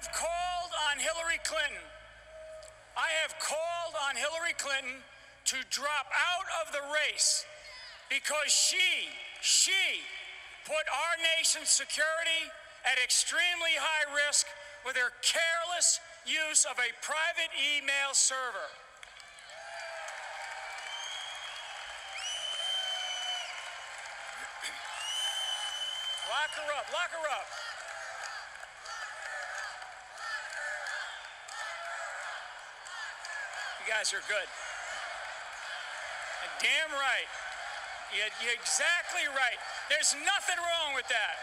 have called on Hillary Clinton. I have called on Hillary Clinton to drop out of the race because she, she put our nation's security at extremely high risk with her careless use of a private email server. lock her up, lock her up. You guys are good. Damn right. You, you're exactly right. There's nothing wrong with that.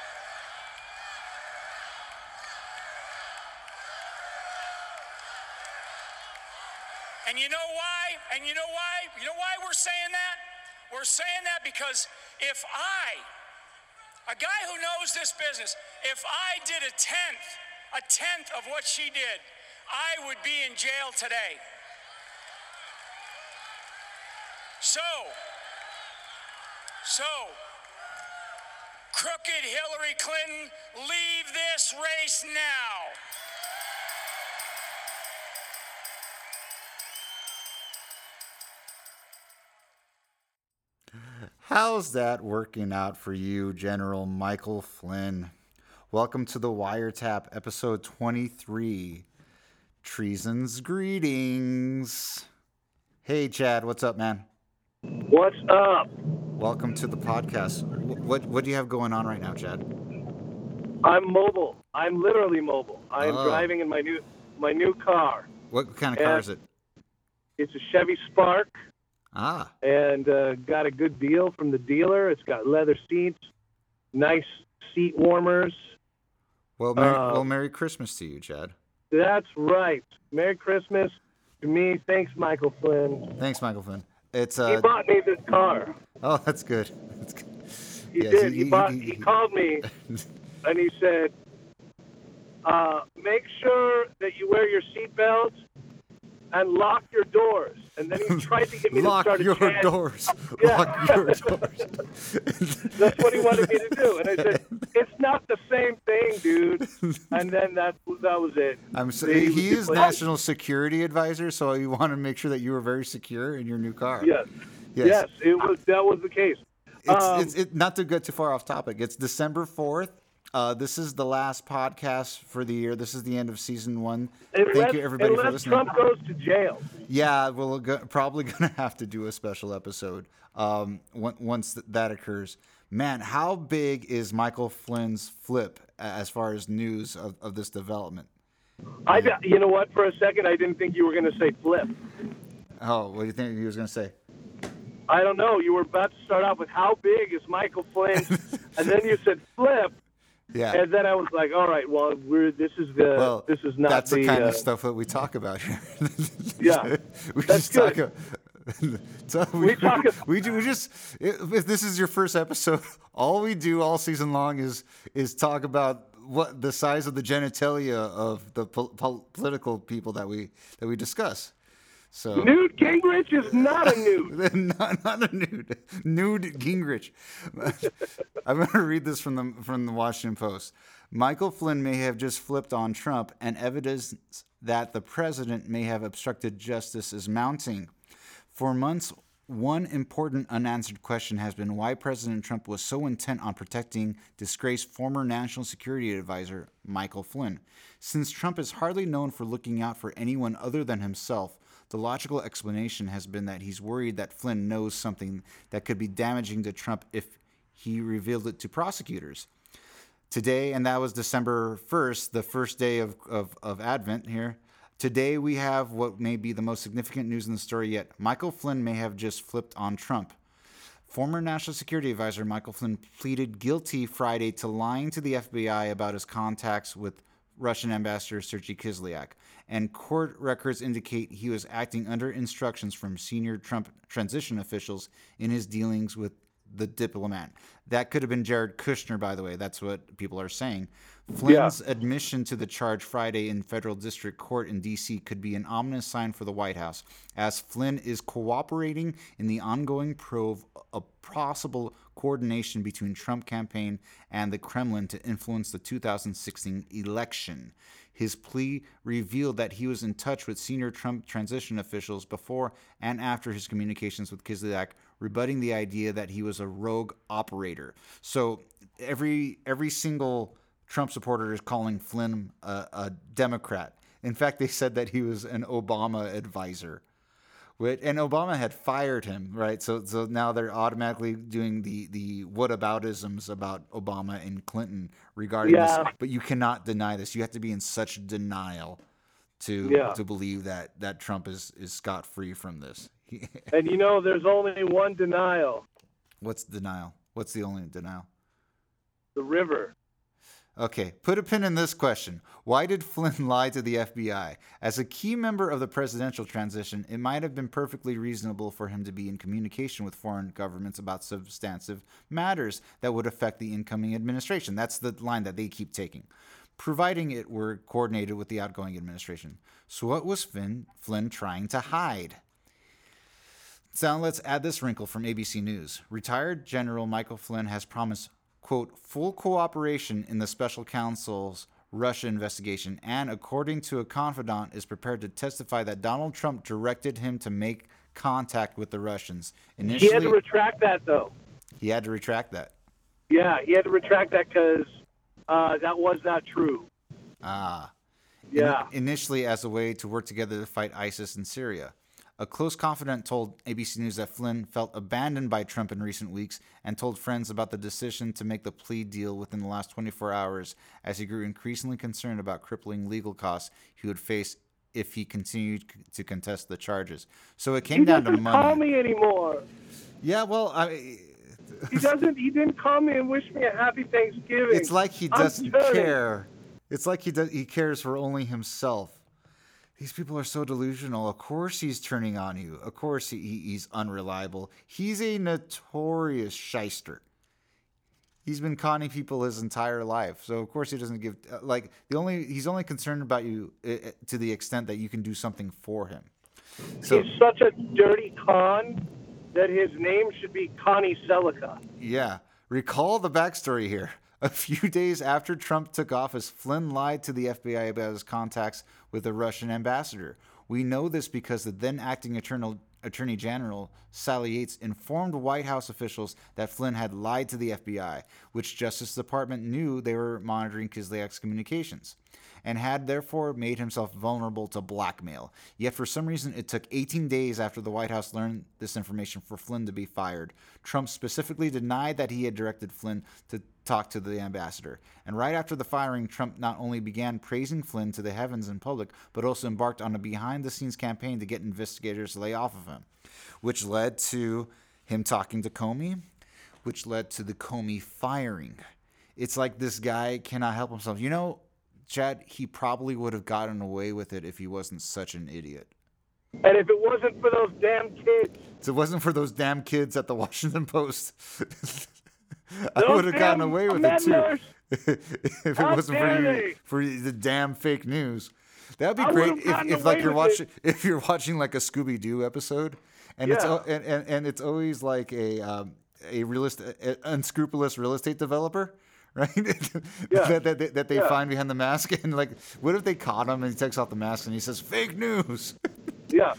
And you know why? And you know why? You know why we're saying that? We're saying that because if I, a guy who knows this business, if I did a tenth, a tenth of what she did, I would be in jail today. So, so, crooked Hillary Clinton, leave this race now. How's that working out for you, General Michael Flynn? Welcome to the Wiretap, episode 23 Treason's Greetings. Hey, Chad, what's up, man? What's up? Welcome to the podcast. What, what do you have going on right now, Chad? I'm mobile. I'm literally mobile. I'm Oh. driving in my new my new car. What kind of car is it? It's a Chevy Spark, Ah, and uh, got a good deal from the dealer. It's got leather seats, nice seat warmers. well, Merry, Uh, well, Merry Christmas to you, Chad. That's right. Merry Christmas to me. Thanks, Michael Flynn. Thanks, Michael Flynn. It's He uh, bought me this car. oh, that's good. That's good. He Yes, did. he- He, he- bought, he- he he- called me and he said, uh, "Make sure that you wear your seatbelt and lock your doors." And then he tried to get me Lock to start your chant. doors. Yeah. Lock your doors. That's what he wanted me to do, and I said, "It's not the same thing, dude." And then that that was it. I'm so, He- he is national security advisor, so you want to make sure that you were very secure in your new car. Yes. Yes. Yes, it was. That was the case. It's, Um, it's it, not to get too far off topic. It's December fourth. Uh, this is the last podcast for the year. This is the end of season one. Thank you everybody for unless listening. Trump goes to jail. Yeah, we're go- probably gonna have to do a special episode um, on- once th- that occurs. Man, how big is Michael Flynn's flip as far as news of, of this development? I, you know what? For a second, I didn't think you were going to say flip. Oh, what do you think he was gonna say? I don't know. You were about to start off with how big is Michael Flynn, and then you said flip, Yeah. and then I was like, all right, well, we're this is the Well, this is not that's the, the, kind uh, of stuff that we talk about here. Yeah, we that's just talk. good. a- so we, We talk a- we do. We just. If this is your first episode, all we do all season long is is talk about what the size of the genitalia of the pol- pol- political people that we that we discuss. So Newt Gingrich is not a nude. not, not a nude, nude Gingrich. I'm going to read this from the from the Washington Post. Michael Flynn may have just flipped on Trump, and evidence that the president may have obstructed justice is mounting. For months, one important unanswered question has been why President Trump was so intent on protecting disgraced former national security advisor Michael Flynn. Since Trump is hardly known for looking out for anyone other than himself, the logical explanation has been that he's worried that Flynn knows something that could be damaging to Trump if he revealed it to prosecutors. Today, and that was December 1st, the first day of, of, of Advent here. Today, we have what may be the most significant news in the story yet. Michael Flynn may have just flipped on Trump. Former National Security Advisor Michael Flynn pleaded guilty Friday to lying to the FBI about his contacts with Russian Ambassador Sergei Kislyak, and court records indicate he was acting under instructions from senior Trump transition officials in his dealings with the diplomat. That could have been Jared Kushner, by the way. That's what people are saying. Flynn's admission to the charge Friday in federal district court in D.C. could be an ominous sign for the White House, as Flynn is cooperating in the ongoing probe of possible coordination between Trump campaign and the Kremlin to influence the 2016 election. His plea revealed that he was in touch with senior Trump transition officials before and after his communications with Kislyak, rebutting the idea that he was a rogue operator. So every every single Trump supporter is calling Flynn a, a Democrat. In fact, they said that he was an Obama advisor. And Obama had fired him, right? So, so now they're automatically doing the the whataboutisms about Obama and Clinton regarding Yeah. this. But you cannot deny this. You have to be in such denial to Yeah. to believe that that Trump is is scot free from this. And you know, there's only one denial: What's denial? What's the only denial? the river. Okay, put a pin in this question. Why did Flynn lie to the FBI? As a key member of the presidential transition, it might have been perfectly reasonable for him to be in communication with foreign governments about substantive matters that would affect the incoming administration. That's the line that they keep taking, providing it were coordinated with the outgoing administration. So, what was Flynn, Flynn trying to hide? So let's add this wrinkle from ABC News. Retired General Michael Flynn has promised, quote, full cooperation in the special counsel's Russia investigation, and according to a confidant, is prepared to testify that Donald Trump directed him to make contact with the Russians. Initially, He had to retract that, though. he had to retract that. Yeah, he had to retract that because uh, that was not true. Ah. Yeah. initially as a way to work together to fight ISIS in Syria. A close confidant told ABC News that Flynn felt abandoned by Trump in recent weeks and told friends about the decision to make the plea deal within the last 24 hours as he grew increasingly concerned about crippling legal costs he would face if he continued c- to contest the charges. So it came He down to doesn't money. call me anymore. Yeah, well, I, He doesn't. He didn't call me and wish me a happy Thanksgiving. it's like he doesn't care. It's like he does. He cares for only himself. These people are so delusional. Of course, he's turning on you. Of course, he, he- he's unreliable. He's a notorious shyster. He's been conning people his entire life, so of course he doesn't give uh, like the only he's only concerned about you uh, uh, to the extent that you can do something for him. So He's such a dirty con that his name should be Connie Sellecca. Yeah. Recall the backstory here. A few days after Trump took office, Flynn lied to the FBI about his contacts with the Russian ambassador. We know this because the then acting Attorney General Sally Yates informed White House officials that Flynn had lied to the FBI, which Justice Department knew they were monitoring Kislyak's communications, and had therefore made himself vulnerable to blackmail. Yet for some reason, it took 18 days after the White House learned this information for Flynn to be fired. Trump specifically denied that he had directed Flynn to talk to the ambassador. And right after the firing, Trump not only began praising Flynn to the heavens in public, but also embarked on a behind the scenes campaign to get investigators to lay off of him, which led to him talking to Comey, which led to the Comey firing. It's like this guy cannot help himself. You know, Chad, he probably would have gotten away with it if he wasn't such an idiot. And if it wasn't for those damn kids, If it wasn't for those damn kids at the Washington Post, I would have gotten away with it too. if it How wasn't for you, for the damn fake news. That'd be I great if, if like you're watching if you're watching like a Scooby Doo episode, and it's Yeah. al- and, and, and it's always like a um, a realist a, unscrupulous real estate developer. Right, Yeah. that, that, that they Yeah. find behind the mask, and like, what if they caught him and he takes off the mask and he says fake news? yeah.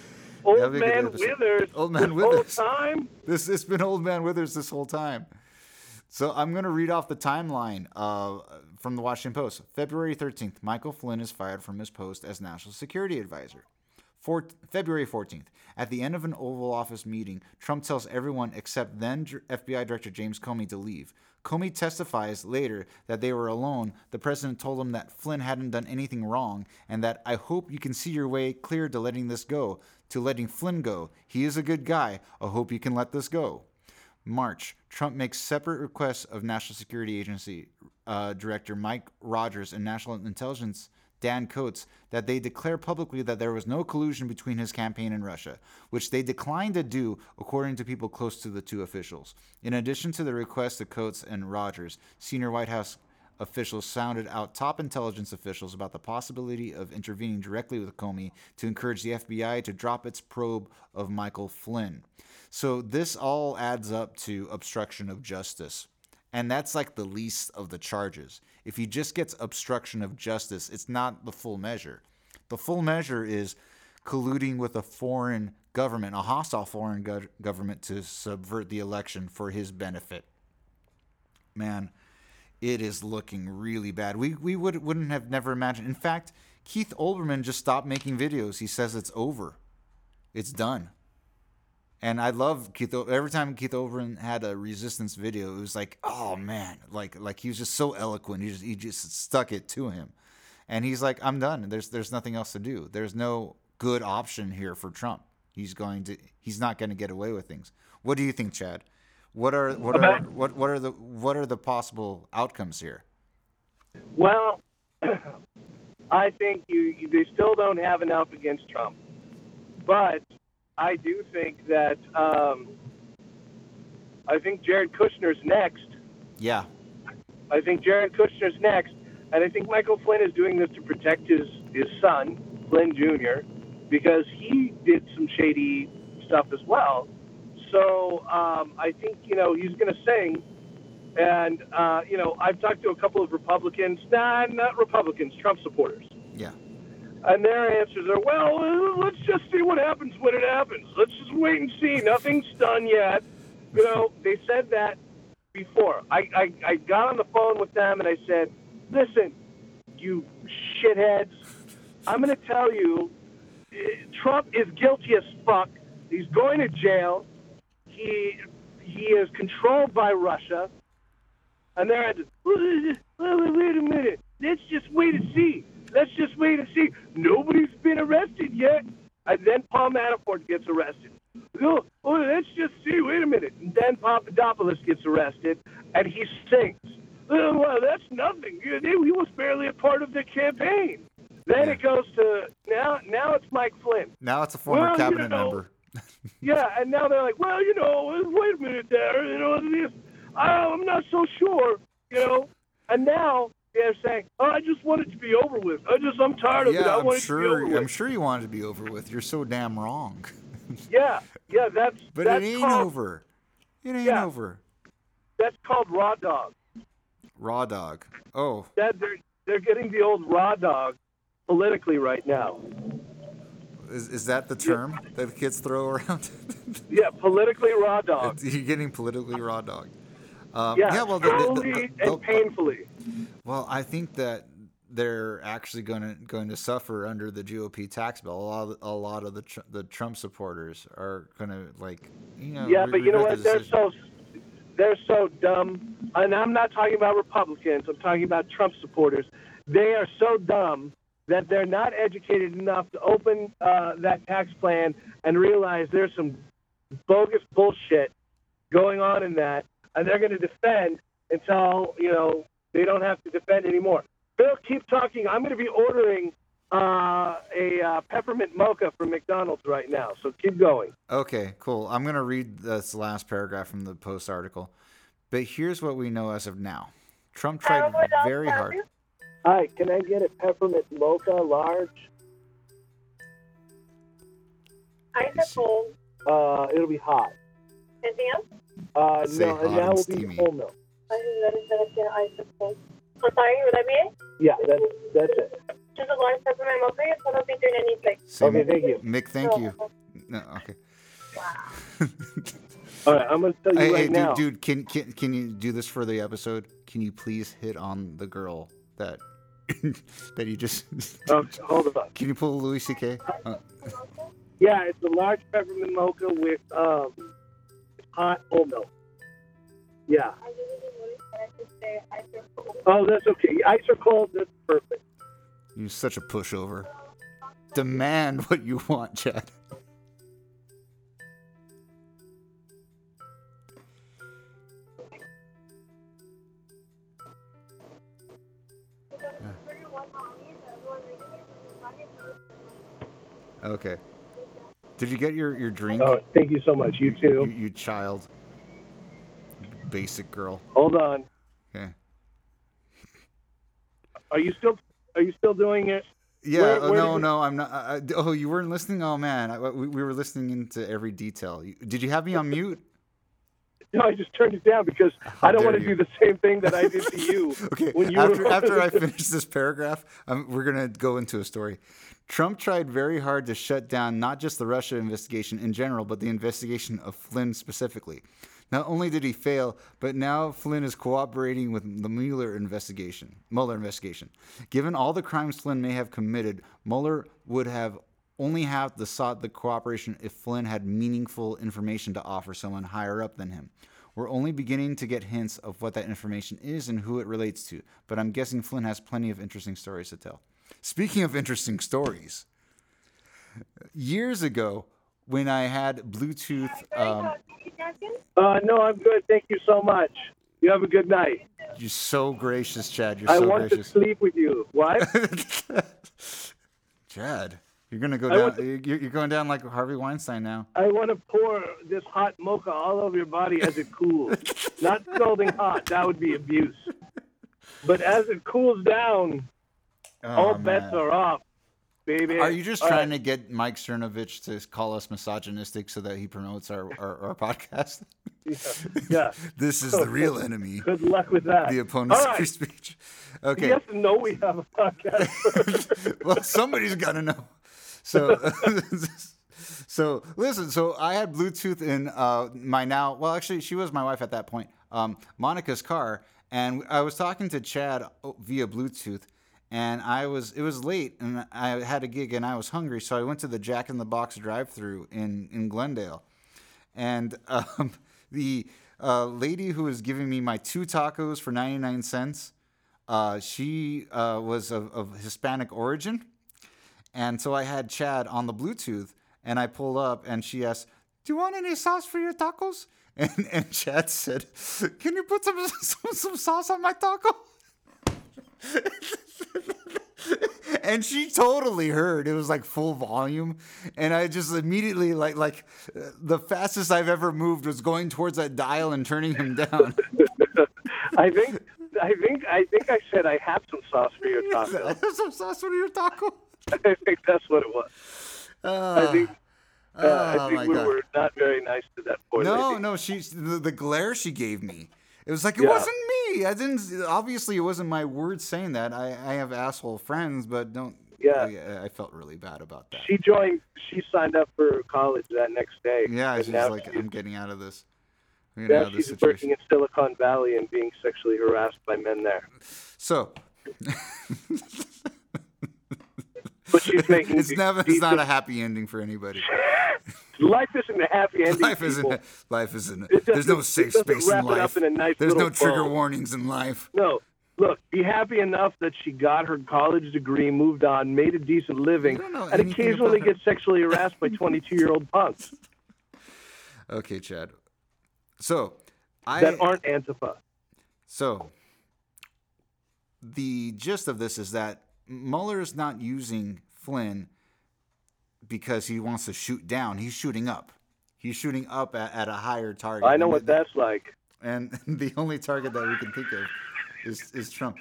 Old That'd be a good man. Withers. Old Man this Withers. Whole time. This it's been Old Man Withers this whole time. So I'm going to read off the timeline uh, from the Washington Post. February 13th, Michael Flynn is fired from his post as National Security Advisor. Four, February 14th, at the end of an Oval Office meeting, Trump tells everyone except then FBI Director James Comey to leave. Comey testifies later that they were alone. The president told him that Flynn hadn't done anything wrong and that I hope you can see your way clear to letting this go, to letting Flynn go. He is a good guy. I hope you can let this go. March, Trump makes separate requests of National Security Agency uh, Director Mike Rogers and National Intelligence Dan Coats that they declare publicly that there was no collusion between his campaign and Russia, which they declined to do, according to people close to the two officials. In addition to the request to Coats and Rogers, senior White House officials sounded out top intelligence officials about the possibility of intervening directly with Comey to encourage the FBI to drop its probe of Michael Flynn. So this all adds up to obstruction of justice. And that's like the least of the charges. If he just gets obstruction of justice, it's not the full measure. The full measure is colluding with a foreign government, a hostile foreign go- government, to subvert the election for his benefit. Man, it is looking really bad. We we would wouldn't have never imagined. In fact, Keith Olbermann just stopped making videos. He says it's over, it's done. And I love Keith. Every time Keith Olbermann had a resistance video, it was like, oh man, like like he was just so eloquent. He just he just stuck it to him, and he's like, I'm done. There's there's nothing else to do. There's no good option here for Trump. He's going to he's not going to get away with things. What do you think, Chad? What are what are what what are the what are the possible outcomes here? Well, I think you, you they still don't have enough against Trump, but I do think that um, I think Jared Kushner's next. Yeah, I think Jared Kushner's next, and I think Michael Flynn is doing this to protect his his son, Flynn Jr., because he did some shady stuff as well. So um, I think you know he's going to sing, and uh, you know I've talked to a couple of Republicans, nah, not Republicans, Trump supporters, and their answers are, well, let's just see what happens when it happens. Let's just wait and see. Nothing's done yet. You know, they said that before. I, I, I got on the phone with them and I said, listen, you shitheads, I'm going to tell you, Trump is guilty as fuck. He's going to jail. He he is controlled by Russia. And they're at, wait a minute. Let's just wait and see. Let's just wait and see. Nobody's been arrested yet. And then Paul Manafort gets arrested. Oh, oh, let's just see. Wait a minute. And then Papadopoulos gets arrested, and he sings. Oh, well, that's nothing. He was barely a part of the campaign. Then it goes to now. Now it's Mike Flynn. Now it's a former Well, you cabinet know, member. Yeah, and now they're like, well, you know, wait a minute there. You know, this, I'm not so sure. You know, and now they're saying, oh, I just want it to be over with. I just, I'm tired of it. I I'm want it to be sure. over with. I'm sure you want it to be over with. You're so damn wrong. Yeah, yeah, that's But that's it ain't called, over. It ain't Yeah. over. That's called raw dog. Raw dog. Oh, That they're they're getting the old raw dog politically right now. is, is that the term that the kids throw around? Yeah, politically raw dog. You're getting politically raw dog. Um, Yeah, well, the- the- the- the- and painfully. Well, I think that they're actually going to going to suffer under the GOP tax bill. A lot of, a lot of the Tr- the Trump supporters are going to like you know. Yeah, re- but you know what? the They're so they're so dumb. And I'm not talking about Republicans. I'm talking about Trump supporters. They are so dumb that they're not educated enough to open uh, that tax plan and realize there's some bogus bullshit going on in that, and they're going to defend until you know they don't have to defend anymore. Bill, keep talking. I'm going to be ordering uh, a uh, peppermint mocha from McDonald's right now. So keep going. Okay, cool. I'm going to read this last paragraph from the Post article. But here's what we know as of now. Trump tried very hard. Hi, can I get a peppermint mocha large? Ice cold? Uh, it'll be hot. Anything else? Uh, Say no, hot and that and will be steamy. whole milk. I think that is that again, ice or cold. I'm sorry, would that be it? Yeah, that's that's it. Just a large peppermint mocha? I don't think there's any like. Say, Okay, thank you. Mick, thank you. No, okay. All right, I'm gonna tell you Hey, right hey, now. dude, dude, can, can can you do this for the episode? Can you please hit on the girl that that you just? Okay, hold on. Can you pull Louis C.K.? Uh, Yeah, it's a large peppermint mocha with um hot whole milk. Yeah. Say ice or cold. Oh, that's okay. Ice or cold? That's perfect. you're such a pushover. Demand what you want, Chad. Okay. Did you get your, your drink? Oh, thank you so much. You You, too. you child. Basic girl. Hold on. Are you still are you still doing it? Yeah. Where- oh, where no, did no, I'm not. I, oh, you weren't listening. Oh man, I, we, we were listening into every detail. Did you have me on mute? No, I just turned it down because How I don't want to you. do the same thing that I did to you. Okay. When you after were after I finish this paragraph, um, we're gonna go into a story. Trump tried very hard to shut down not just the Russia investigation in general, but the investigation of Flynn specifically. Not only did he fail, but now Flynn is cooperating with the Mueller investigation. Mueller investigation. Given all the crimes Flynn may have committed, Mueller would have only have the sought the cooperation if Flynn had meaningful information to offer someone higher up than him. We're only beginning to get hints of what that information is and who it relates to, but I'm guessing Flynn has plenty of interesting stories to tell. Speaking of interesting stories, years ago when I had Bluetooth, um, Uh, no, I'm good. Thank you so much. You have a good night. you're so gracious, Chad. You're I so want to sleep with you. What? Chad, you're gonna go down. You're, you're going down like Harvey Weinstein now. I want to pour this hot mocha all over your body as it cools. Not scalding hot. That would be abuse. But as it cools down, all bets Oh, are off, baby. Are you just All trying right. to get Mike Cernovich to call us misogynistic so that he promotes our, our, our podcast? Yeah. This is the real enemy, Good luck with that. the opponent's All free speech. Okay. Yes and no, we have a podcast. well, somebody's got to know. So, so listen. So I had Bluetooth in uh, my now. Well, actually, she was my wife at that point. Um, Monica's car, and I was talking to Chad via Bluetooth. And I was, it was late, and I had a gig, and I was hungry, so I went to the Jack in the Box drive-through in in Glendale, and um, the uh, lady who was giving me my two tacos for ninety nine cents, uh, she uh, was of, of Hispanic origin. And so I had Chad on the Bluetooth, and I pulled up, and she asked, "Do you want any sauce for your tacos?" And and Chad said, "Can you put some some, some sauce on my taco?" and she totally heard. It was like full volume, and I just immediately like like uh, the fastest I've ever moved was going towards that dial and turning him down. I think, I think, I think I said I have some sauce for your taco. some sauce for your taco. I think that's what it was. I think, uh, I oh think my we God. were not very nice to that poor No, lady. no, she's the, the glare she gave me. It was like it Yeah. wasn't me. I didn't. Obviously, it wasn't my words saying that. I, I have asshole friends, but don't. Yeah. I, I felt really bad about that. She joined. She signed up for college that next day. yeah, she's like, she's, I'm getting out of this. I'm getting now out of this she's situation. working in Silicon Valley and being sexually harassed by men there. So But she's making. it's never. It's not a happy ending for anybody. Life isn't a happy ending. Life isn't. Life isn't. It There's no safe space in wrap it up life. in a nice There's no trigger warnings in life. No, look, be happy enough that she got her college degree, moved on, made a decent living, and occasionally gets sexually harassed by 22 year old punks Okay, Chad. So I that aren't Antifa. So, the gist of this is that Mueller is not using Flynn because he wants to shoot down. He's shooting up. He's shooting up at, at a higher target. I know And what the- that's like. And the only target that we can think of is, is Trump.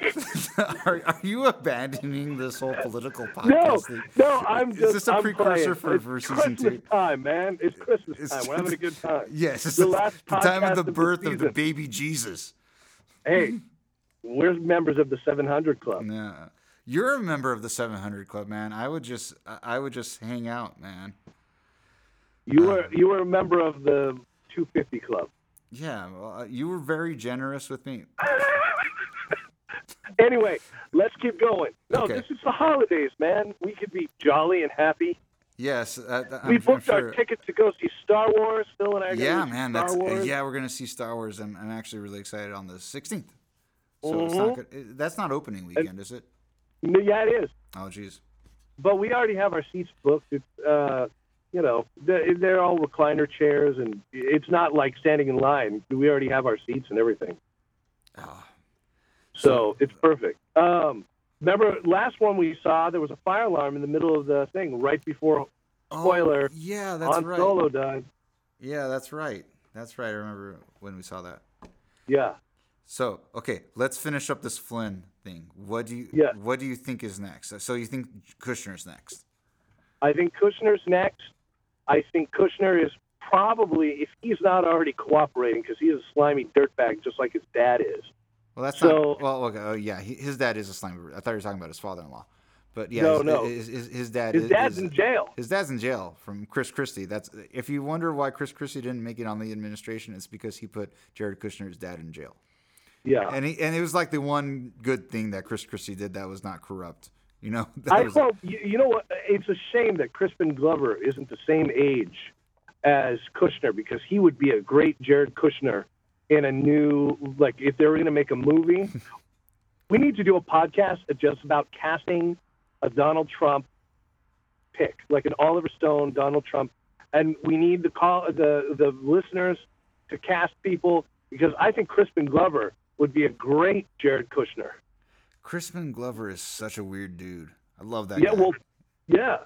are, are you abandoning this whole political No, podcast? thing? no, I'm just. Is this a I'm precursor for- it's for season Christmas two? time, man. It's Christmas It's- time. We're having a good time. Yes, it's The the, last the time of the of the birth of the baby Jesus. Hey, we're members of the 700 Club. Yeah. You're a member of the 700 Club, man. I would just, I- would just hang out, man. You Uh. were you were a member of the 250 Club. Yeah, well, uh, you were very generous with me. Anyway, let's keep going. No, Okay. this is the holidays, man. We could be jolly and happy. Yes, uh, we booked sure. our ticket to go see Star Wars. Phil and I Yeah, man. Star That's Wars. yeah. We're gonna see Star Wars. I'm, I'm actually really excited on the 16th. So it's not good. That's not opening weekend, is it? No, yeah, it is. Oh, jeez. But we already have our seats booked. It's, uh, you know, they're, they're all recliner chairs, and it's not like standing in line. We already have our seats and everything. Oh, So it's perfect. Um, remember, last one we saw, there was a fire alarm in the middle of the thing right before Spoiler, Oh, yeah, that's Han right. Solo died. Yeah, that's right. That's right. I remember when we saw that. Yeah. So okay, let's finish up this Flynn thing. What do you Yeah. What do you think is next? So you think Kushner's next? I think Kushner's next. I think Kushner is probably, if he's not already cooperating, because he is a slimy dirtbag, just like his dad is. Well, that's So- not. Well, okay, oh, yeah, he, his dad is a slimy. I thought you were talking about his father-in-law, but yeah, No, his, no. His, his, his dad. His is, dad's is- in jail. His dad's in jail from Chris Christie. That's if you wonder why Chris Christie didn't make it on the administration, it's because he put Jared Kushner's dad in jail. Yeah. And he and it was like the one good thing that Chris Christie did that was not corrupt. You know, I hope you, you know what? It's a shame that Crispin Glover isn't the same age as Kushner because he would be a great Jared Kushner in a new like if they were going to make a movie. we need to do a podcast just about casting a Donald Trump pick, like an Oliver Stone Donald Trump, and we need the call the the listeners to cast people because I think Crispin Glover would be a great Jared Kushner. Crispin Glover is such a weird dude. I love that. Yeah, guy. well, yeah.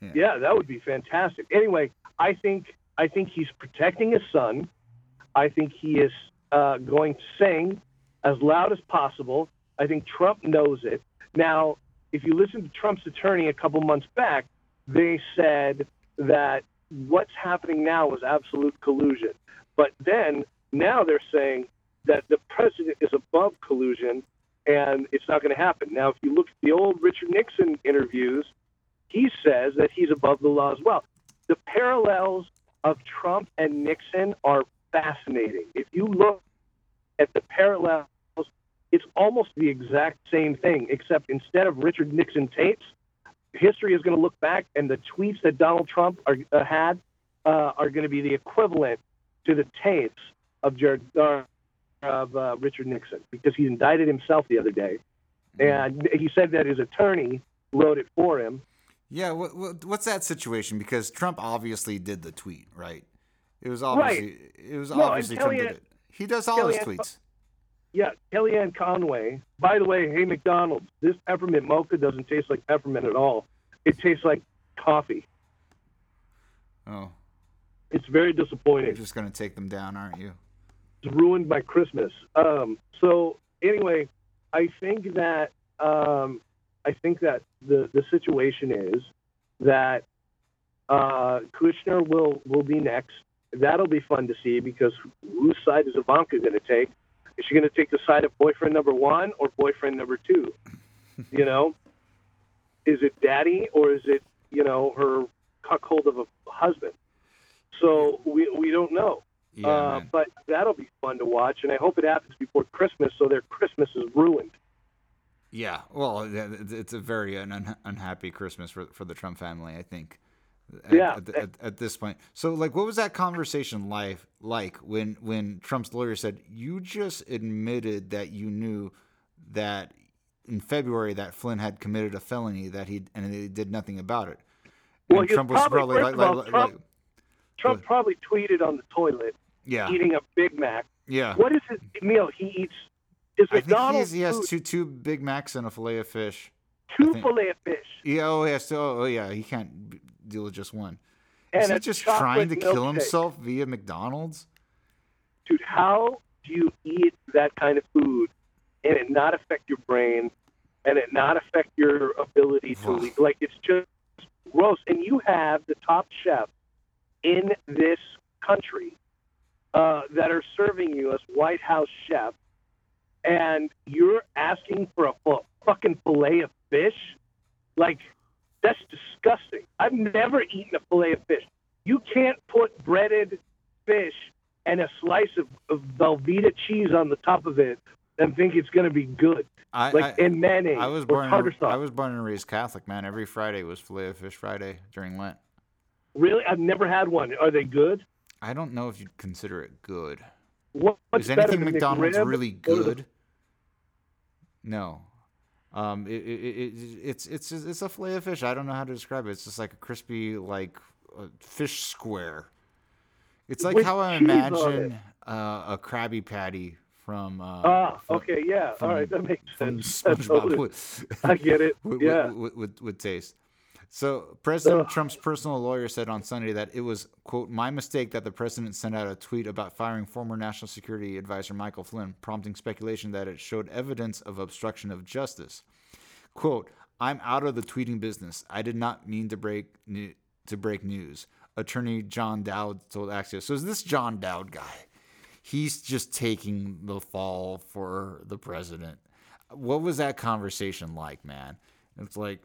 Yeah. yeah, that would be fantastic. Anyway, I think I think he's protecting his son. I think he is uh, going to sing as loud as possible. I think Trump knows it. Now, if you listen to Trump's attorney a couple months back, they said that what's happening now was absolute collusion. But then now they're saying that the president is above collusion and it's not going to happen. Now, if you look at the old Richard Nixon interviews, he says that he's above the law as well. The parallels of Trump and Nixon are fascinating. If you look at the parallels, it's almost the exact same thing, except instead of Richard Nixon tapes, history is going to look back, and the tweets that Donald Trump are, uh, had uh, are going to be the equivalent to the tapes of Jared uh, of uh, Richard Nixon because he indicted himself the other day, and he said that his attorney wrote it for him. Yeah, what, what, what's that situation? Because Trump obviously did the tweet, right? It was Right. obviously it was No, obviously Trump did it. He does all his tweets. Yeah, Kellyanne Conway. By the way, hey McDonald's, this peppermint mocha doesn't taste like peppermint at all. It tastes like coffee. Oh, It's very you're disappointing. just gonna take them down, aren't you? It's ruined my Christmas. Um, so anyway, I think that um, I think that the the situation is that uh, Kushner will will be next. That'll be fun to see because whose side is Ivanka going to take? Is she going to take the side of boyfriend number one or boyfriend number two? you know, is it daddy or is it you know her cuckold of a husband? So we we don't know. Yeah, uh, but that'll be fun to watch, and I hope it happens before Christmas, so their Christmas is ruined. Yeah, well, it's a very un- un- unhappy Christmas for for the Trump family, I think. At, Yeah. At, at, at this point, so like, what was that conversation like? Like when when Trump's lawyer said, "You just admitted that you knew that in February that Flynn had committed a felony that he and he did nothing about it." Well, and he probably- first of all, Trump- Trump probably tweeted on the toilet yeah, eating a Big Mac. yeah. What is his meal he eats? Is I think he McDonald's has, he has two two Big Macs and a fillet of fish. two fillet of fish Yeah, oh yeah, so oh yeah, he can't deal with just one. and Is he just trying to kill milkshake? himself via McDonald's? Dude, how do you eat that kind of food and it not affect your brain and it not affect your ability to leave? Like it's just gross. And you have the top chef in this country uh, that are serving you as White House chef, and you're asking for a fu- fucking fillet of fish? Like, that's disgusting. I've never eaten a fillet of fish. You can't put breaded fish and a slice of, of Velveeta cheese on the top of it and think it's going to be good. I Like, I, and mayonnaise I was or born sauce. I was born and raised Catholic, man. Every Friday was fillet of fish Friday during Lent. Really? I've never had one. Are they good? I don't know if you'd consider it good. What, what's Is anything McDonald's really good? No. Um, it, it, it, it's it's it's a fillet of fish. I don't know how to describe it. It's just like a crispy like uh, fish square. It's like With how I imagine uh, a Krabby Patty from. Uh, Ah, from- okay, yeah. from- All right, that makes From sense. SpongeBob Totally. would, I get it. would, yeah. would, would, would taste. So, President Ugh. Trump's personal lawyer said on Sunday that it was, quote, my mistake that the president sent out a tweet about firing former National Security Advisor Michael Flynn, prompting speculation that it showed evidence of obstruction of justice. Quote, I'm out of the tweeting business. I did not mean to break new- to break news. Attorney John Dowd told Axios. So is this John Dowd guy? He's just taking the fall for the president. What was that conversation like, man? It's like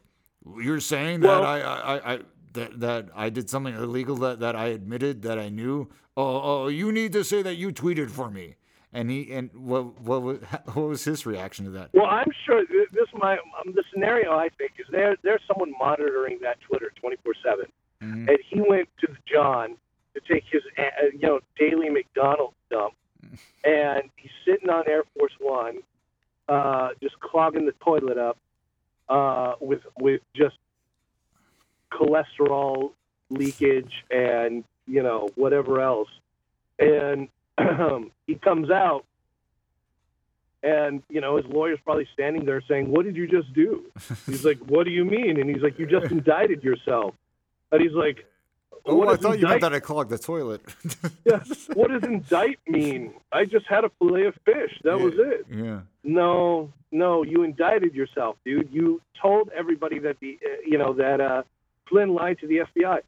you're saying that Well- I, I, I that that I did something illegal that, that I admitted that I knew. Oh, oh, you need to say that you tweeted for me. And he and what what was what was his reaction to that? Well, I'm sure this my um, the scenario I think is there. There's someone monitoring that Twitter 24 seven, Mhm. and he went to John to take his uh, you know daily McDonald's dump, and he's sitting on Air Force One, uh, just clogging the toilet up uh, with with just cholesterol leakage and you know whatever else, and he comes out and you know his lawyer's probably standing there saying what did you just do? He's like what do you mean? And he's like you just indicted yourself. And he's like Oh, I thought you meant that I clogged the toilet. yeah, what does indict mean i just had a fillet of fish that was it yeah. no no you indicted yourself dude you told everybody that the uh, you know that uh flynn lied to the fbi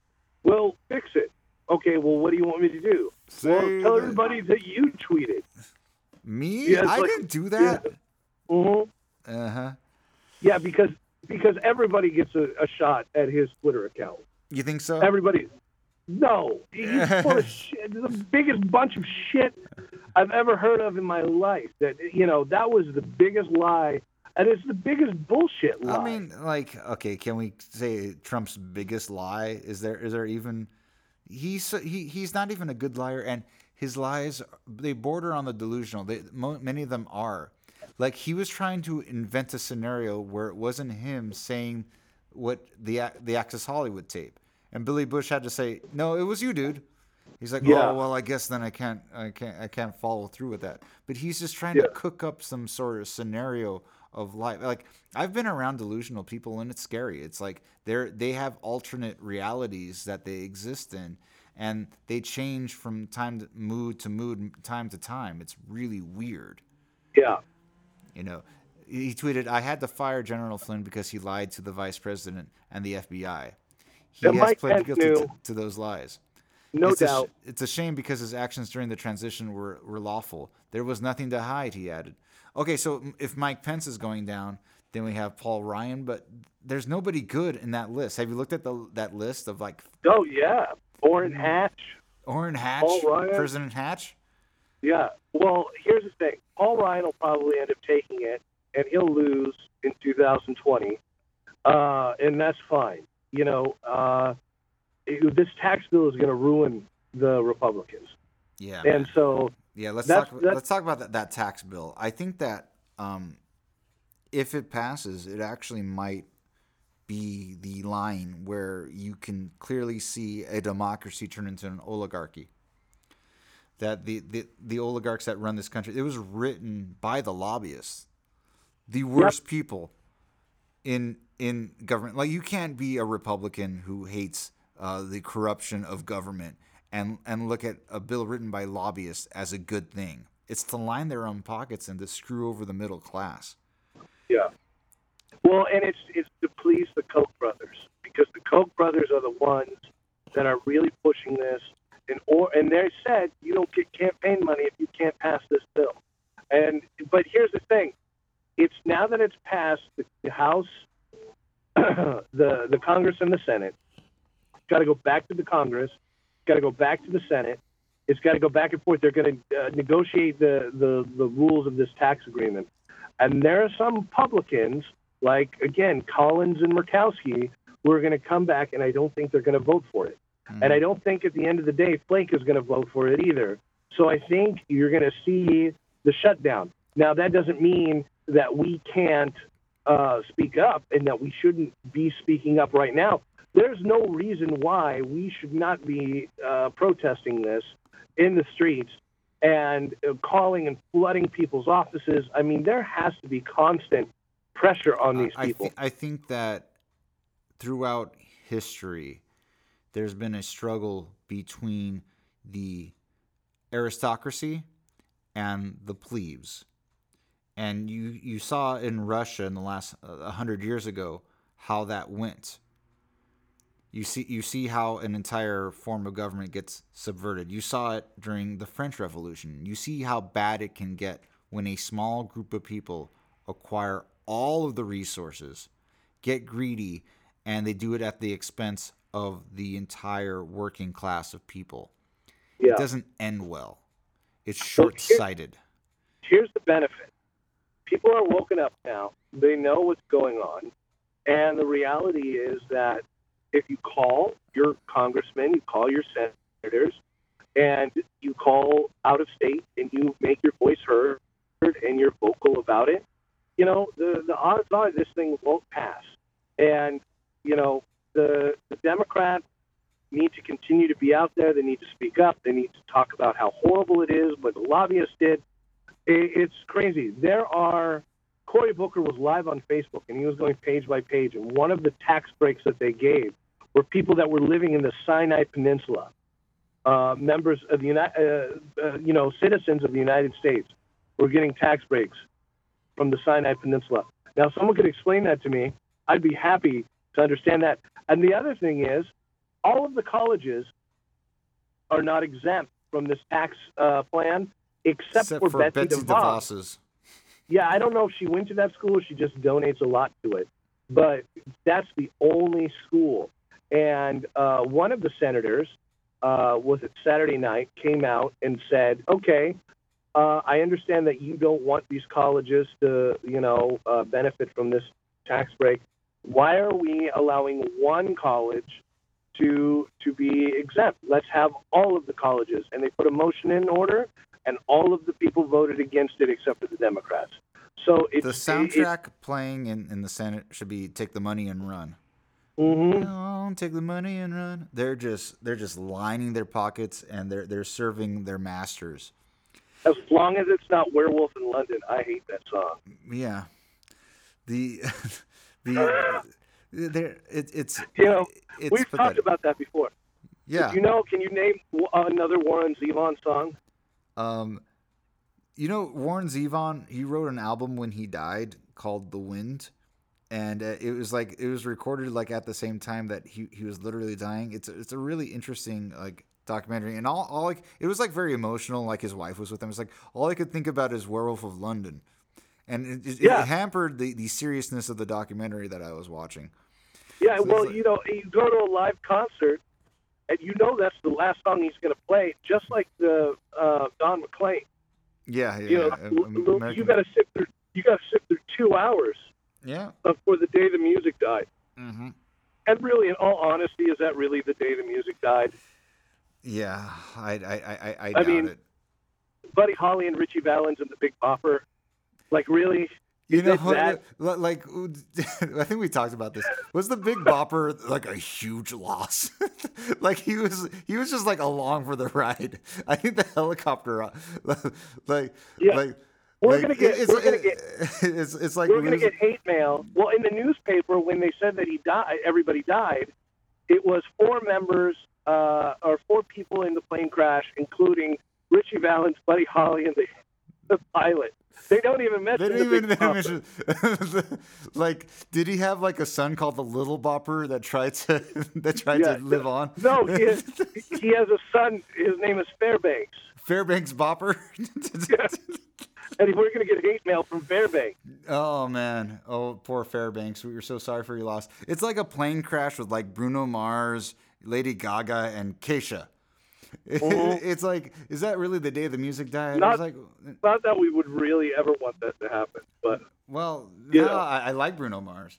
well fix it okay well what do you want me to do well Say tell that- everybody that you tweeted Me? Yeah, I like- didn't do that. hmm Uh huh. Yeah, because because everybody gets a, a shot at his Twitter account. You think so? Everybody. No, he's full of shit. The biggest bunch of shit I've ever heard of in my life. That you know, that was the biggest lie, and it's the biggest bullshit lie. I mean, like, okay, can we say Trump's biggest lie? Is there is there even? He's he he's not even a good liar, and his lies they border on the delusional. They mo- many of them are. Like he was trying to invent a scenario where it wasn't him saying what the the Access Hollywood tape, and Billy Bush had to say, "No, it was you, dude." He's like, oh, Yeah. "Oh, well, I guess then I can't, I can't, I can't follow through with that." But he's just trying Yeah. to cook up some sort of scenario of life. Like I've been around delusional people, and it's scary. It's like they're they have alternate realities that they exist in, and they change from time to mood to mood, time to time. It's really weird. yeah, You know, he tweeted, "I had to fire General Flynn because he lied to the vice president and the FBI. He Yeah, has Mike pled Pence guilty to, to those lies." no it's A doubt. sh- it's a shame because his actions during the transition were, were lawful. There was nothing to hide, he added. Okay, so if Mike Pence is going down, then we have Paul Ryan, but there's nobody good in that list. Have you looked at the that list of like oh yeah, Orrin Hatch. Orrin Hatch, Paul Ryan? President Hatch? Yeah. Well, here's the thing. Paul Ryan will probably end up taking it, and he'll lose in 2020, uh, and that's fine. You know, uh, it- this tax bill is going to ruin the Republicans, Yeah. and so Yeah, let's That's- talk. that's- let's talk about that, that tax bill. I think that um, if it passes, it actually might be the line where you can clearly see a democracy turn into an oligarchy. That the, the, the oligarchs that run this country, it was written by the lobbyists, the worst people in in government. Like you can't be a Republican who hates uh, the corruption of government and and look at a bill written by lobbyists as a good thing. It's to line their own pockets and to screw over the middle class. yeah. Well, and it's it's to please the Koch brothers because the Koch brothers are the ones that are really pushing this, and or and they said you don't get campaign money if you can't pass this bill. And but here's the thing, it's now that it's passed the, House, the the Congress and the Senate. It's got to go back to the Congress. It's got to go back to the Senate. It's got to go back and forth. They're going to uh, negotiate the, the the rules of this tax agreement. And there are some Republicans, like again Collins and Murkowski, who are going to come back, and I don't think they're going to vote for it. And I don't think at the end of the day Flake is going to vote for it either. So I think you're going to see the shutdown. Now that doesn't mean that we can't uh, speak up and that we shouldn't be speaking up right now. There's no reason why we should not be uh, protesting this in the streets and uh, calling and flooding people's offices. I mean, there has to be constant pressure on these I, people. thi- I think that throughout history, there's been a struggle between the aristocracy and the plebes. And you, you saw in Russia in the last uh, hundred years ago how that went. You see, you see how an entire form of government gets subverted. You saw it during the French Revolution. You see how bad it can get when a small group of people acquire all of the resources, get greedy, and they do it at the expense of the entire working class of people. Yeah. It doesn't end well. It's short sighted. Here's the benefit people are woken up now, they know what's going on. And the reality is that if you call your congressman, you call your senators, and you call out of state and you make your voice heard and you're vocal about it, you know, the, the odds are this thing won't pass. And, you know, the, the Democrats need to continue to be out there. They need to speak up. They need to talk about how horrible it is, what the lobbyists did. It, it's crazy. There are, Cory Booker was live on Facebook and he was going page by page. And one of the tax breaks that they gave were people that were living in the Sinai Peninsula, uh, members of the United, uh, uh, you know, citizens of the United States were getting tax breaks from the Sinai Peninsula. Now, someone could explain that to me, I'd be happy to understand that. And the other thing is, all of the colleges are not exempt from this tax uh, plan, except, Except for, for Betsy, Betsy DeVos. DeVos's. Yeah, I don't know if she went to that school she just donates a lot to it, but that's the only school. And uh, one of the senators uh, was it Saturday night came out and said, "Okay, uh, I understand that you don't want these colleges to, you know, uh, benefit from this tax break. Why are we allowing one college to to be exempt? Let's have all of the colleges." And they put a motion in order, and all of the people voted against it except for the Democrats. So it's The soundtrack playing in, in the Senate should be "Take the Money and Run." hmm Oh, take the money and run. They're just they're just lining their pockets and they're they're serving their masters. As long as it's not Werewolf in London, I hate that song. Yeah, the the there it, it's You know, it's We've talked about that before. yeah. You know, can you name another Warren Zevon song? Um, you know, Warren Zevon, he wrote an album when he died called The Wind. And uh, it was like it was recorded like at the same time that he, he was literally dying. It's a, it's a really interesting like documentary, and all, all like it was like very emotional. Like his wife was with him. It's like all I could think about is Werewolf of London, and it, it, Yeah. it hampered the, the seriousness of the documentary that I was watching. Yeah, So well, like- you know, you go to a live concert, and you know that's the last song he's going to play, just like the uh, Don McLean. Yeah, yeah. You know, yeah. l- Am- l- American- you got to sit through. You got to sit through two hours yeah. before the day the music died. hmm And really, in all honesty, is that really the day the music died? Yeah, I I I, I, I mean, it. Buddy Holly and Ritchie Valens and the Big Bopper, like really? You know, that- li- like I think we talked about this. Was the Big Bopper like a huge loss? like he was, he was just like along for the ride. I think the helicopter, uh, like, Yeah. like, We're like, gonna get- It's, we're gonna it's, it's like We're losing- get hate mail. Well, in the newspaper, when they said that he died, everybody died. It was four members uh, or four people in the plane crash, including Ritchie Valens, Buddy Holly, and the, the pilot. They don't even mention They the didn't even, Big they Bopper. didn't mention, like, did he have like a son called the Little Bopper that tried to that tried Yeah. to live on? No, he has, he has a son. His name is Fairbanks, Fairbanks Bopper. and we're going to get hate mail from Fairbanks. Oh man, oh poor Fairbanks. We were so sorry for your loss. It's like a plane crash with like Bruno Mars, Lady Gaga, and Kesha. it's like, is that really the day the music died? I Not- was like, Not that we would really ever want that to happen, but well, You no. I, I like Bruno Mars,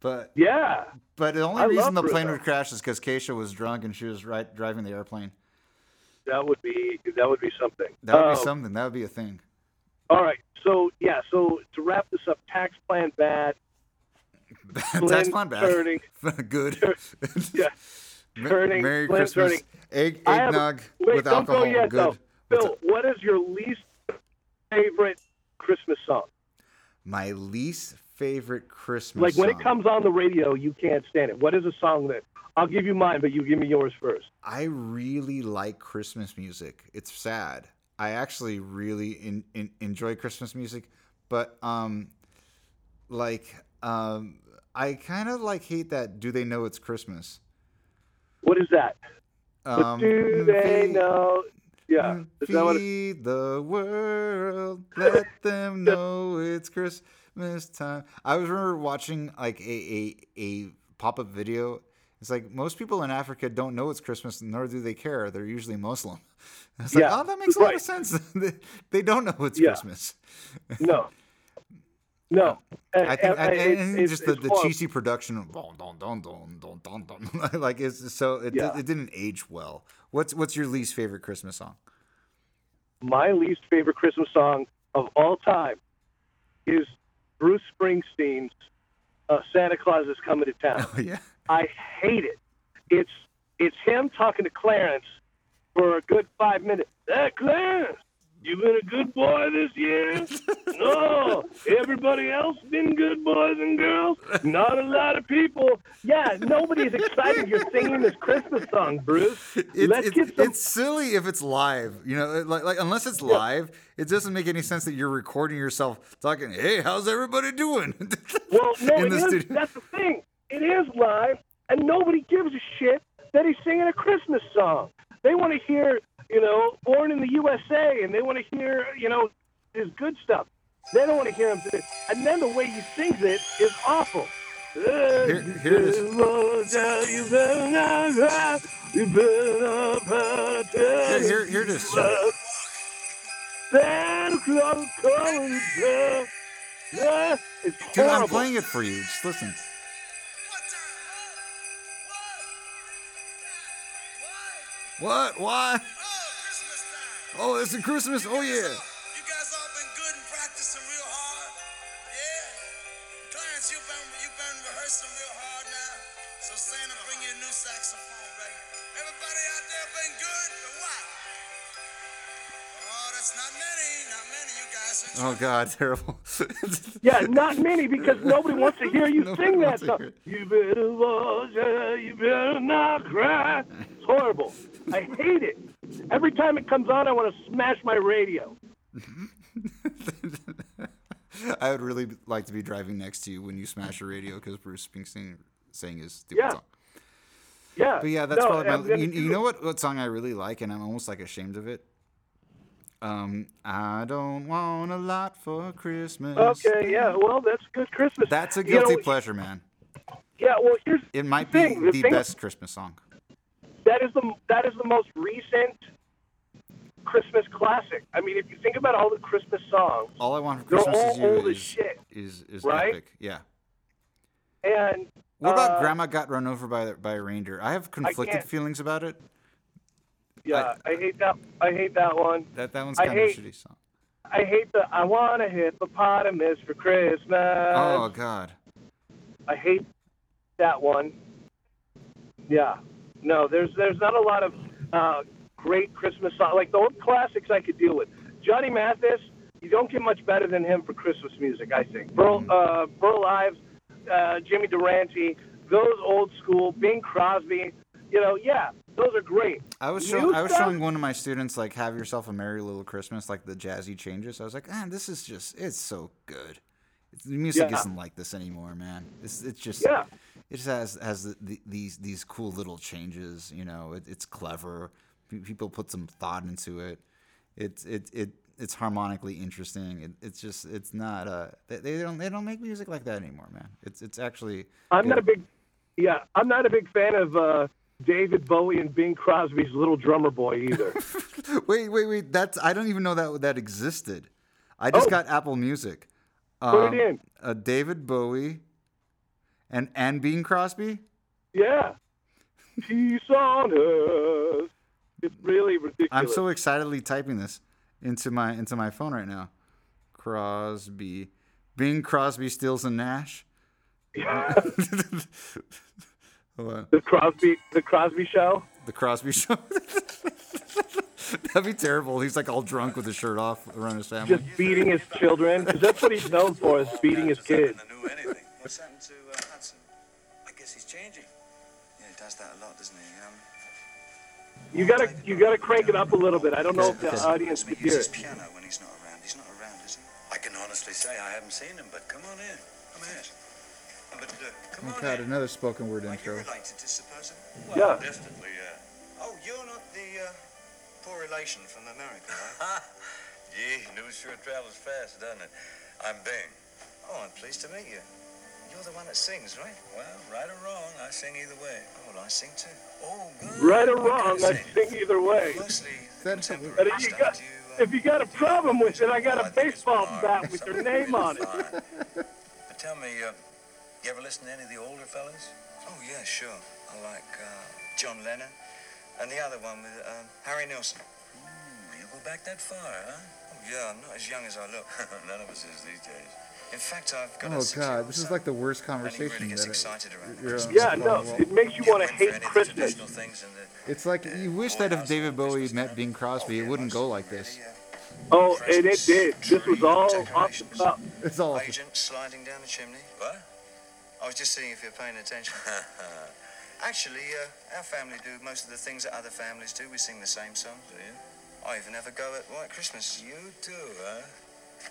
but yeah, but the only I reason the plane would crash is because Kesha was drunk and she was right driving the airplane. that would be that would be something. That would be Um, something. That would be a thing. All right. So yeah. So to wrap this up, tax plan bad. Tax plan bad. turning- Good. Yeah. Turning- Merry Christmas. turning- Egg, eggnog Wait, with don't alcohol. go yet Good. though. Bill, what is your least favorite Christmas song? My least favorite Christmas Like when it comes on the radio, you can't stand it. What is a song that I'll give you mine, but you give me yours first. I really like Christmas music. It's sad. I actually really in, in, enjoy Christmas music, but um, like um, I kind of like hate that. Do they know it's Christmas? What is that? But Um, do they feed- know? Yeah. Is that what it- the world. Let them know it's Christmas time. I was remember watching like a a, a pop up video. It's like most people in Africa don't know it's Christmas, nor do they care. They're usually Muslim. It's like, Yeah, oh, that makes a lot of sense. They- they don't know it's Yeah. Christmas. No. No. I think, I, it- it's- just the, the cheesy production, of like it's so it, Yeah. it didn't age well. What's what's your least favorite Christmas song? my least favorite Christmas song of all time is Bruce Springsteen's uh, "Santa Claus is Coming to Town." Oh yeah. I hate it. It's it's him talking to Clarence for a good five minutes. Hey, Clarence, you been a good boy this year? no. Everybody else been good boys and girls? Not a lot of people. Yeah, nobody's excited you're singing this Christmas song, Bruce. It's, Let's it's, get some. it's silly if it's live. You know, like, like unless it's live, it doesn't make any sense that you're recording yourself talking. Hey, how's everybody doing? Well, no, it is. That's the thing. It is live, and nobody gives a shit that he's singing a Christmas song. They want to hear, you know, "Born in the USA," and they want to hear, you know, his good stuff. They don't want to hear him. say- And then the way he sings it is awful. Here- here it is. You better not cry. You better not pout. Here, here, here it is. Santa Claus coming to town. Yeah, Dude, I'm playing it for you. Just listen. What? Why? Oh, it's a Christmas. Oh yeah. You guys all been good and practicing real hard. Yeah. Clarence, you've been you've been rehearsing real hard now. So Santa, bring you a new saxophone, right? Everybody out there been good or what? Oh, that's not many, not many. You guys Oh God, terrible. Yeah, not many because nobody wants to hear you Nobody sing that wants to song. You better watch out, you better not cry. It's horrible. I hate it. Every time it comes on, I want to smash my radio. I would really like to be driving next to you when you smash your radio because Bruce Springsteen saying his stupid Yeah. song. Yeah. But yeah, that's no, probably my. You, you know what? What song I really like, and I'm almost like ashamed of it. Um, I don't want a lot for Christmas. Okay, yeah. Well, that's good Christmas. That's a You guilty know, pleasure, man. Yeah. Well, here's It might the be thing. The the best Christmas song. That is the that is the most recent Christmas classic. I mean, if you think about all the Christmas songs, All I want for Christmas all is you old as is, shit, is is right? epic. Yeah. and What about uh, Grandma got run over by by a reindeer? I have conflicted can't- feelings about it. Yeah, I, hate that. I hate that one. That that one's I kind of a shitty song. I hate the I want a hippopotamus for Christmas. Oh God. I hate that one. Yeah. No, there's there's not a lot of uh, great Christmas songs. Like the old classics I could deal with. Johnny Mathis, you don't get much better than him for Christmas music, I think. Burl, uh, Burl Ives, uh, Jimmy Durante, those old school, Bing Crosby, you know, yeah, those are great. I was showing I was stuff? showing one of my students like "Have Yourself a Merry Little Christmas," like the jazzy changes. I was like, ah, this is just it's so good. It's, the music Yeah. isn't like this anymore, man. It's it's just Yeah. It just has has the, the, these these cool little changes. You know, it, it's clever. Pe- People put some thought into it. It's it it it's harmonically interesting. It, it's just it's not uh they, they don't they don't make music like that anymore, man. It's it's actually I'm good. not a big, yeah, I'm not a big fan of uh, David Bowie and Bing Crosby's Little Drummer Boy either. Wait, wait, wait. That's I don't even know that that existed. I just Oh. got Apple Music. Put Um, it in. Uh, David Bowie and and Bing Crosby. Yeah. Peace on earth. It's really ridiculous. I'm so excitedly typing this into my into my phone right now. Crosby, Bing Crosby, Stills and Nash. Hold on. the Crosby, the Crosby Show. The Crosby Show. That'd be terrible. He's like all drunk with his shirt off around his family. Just beating his children. 'cause that's what he's known for, is beating his kids. Does that a lot, doesn't he? Um, You gotta you gotta crank it up a little bit. I don't know if the audience he can hear uses it. piano when he's not around. He's not around, is he? I can honestly say I haven't seen him, but come on in. Come in. But uh, come Oh on God, in. another spoken word Are you intro. related to Sir Percy? Yeah. Distantly, yeah. Oh, you're not the uh, poor relation from America, right? yeah, news sure travels fast, doesn't it? I'm Bing. oh, I'm pleased to meet you. You're the one that sings, right? Well, right or wrong, I sing either way. Oh, well, I sing too. Oh, good. Right or wrong, kind I sing? sing either way. Mostly that- contemporary if you stuff. got you, uh, if you got a problem with it, I got Oh, a I baseball bat with your name on it. But tell me, uh, you ever listen to any of the older fellas? Oh, yeah, sure. I like uh, John Lennon and the other one with um, Harry Nilsson. Hmm, you go back that far, huh? Oh, yeah, I'm not as young as I look. None of us is these days. In fact, I've got a Oh six-year-old God, this is like the worst conversation really gets that excited around you're on Christmas. Yeah, no, phone. it makes you Yeah, want to went for any hate Christmas. traditional things and the- It's like you wish that if David Bowie met Bing Crosby, it wouldn't go like this. Oh, and it did. This was all off the cuff. It's all Agent sliding down the chimney. What? I was just seeing if you're paying attention. Actually, uh, our family do most of the things that other families do. We sing the same songs. Do you? I even have a go at White Christmas. You do, huh?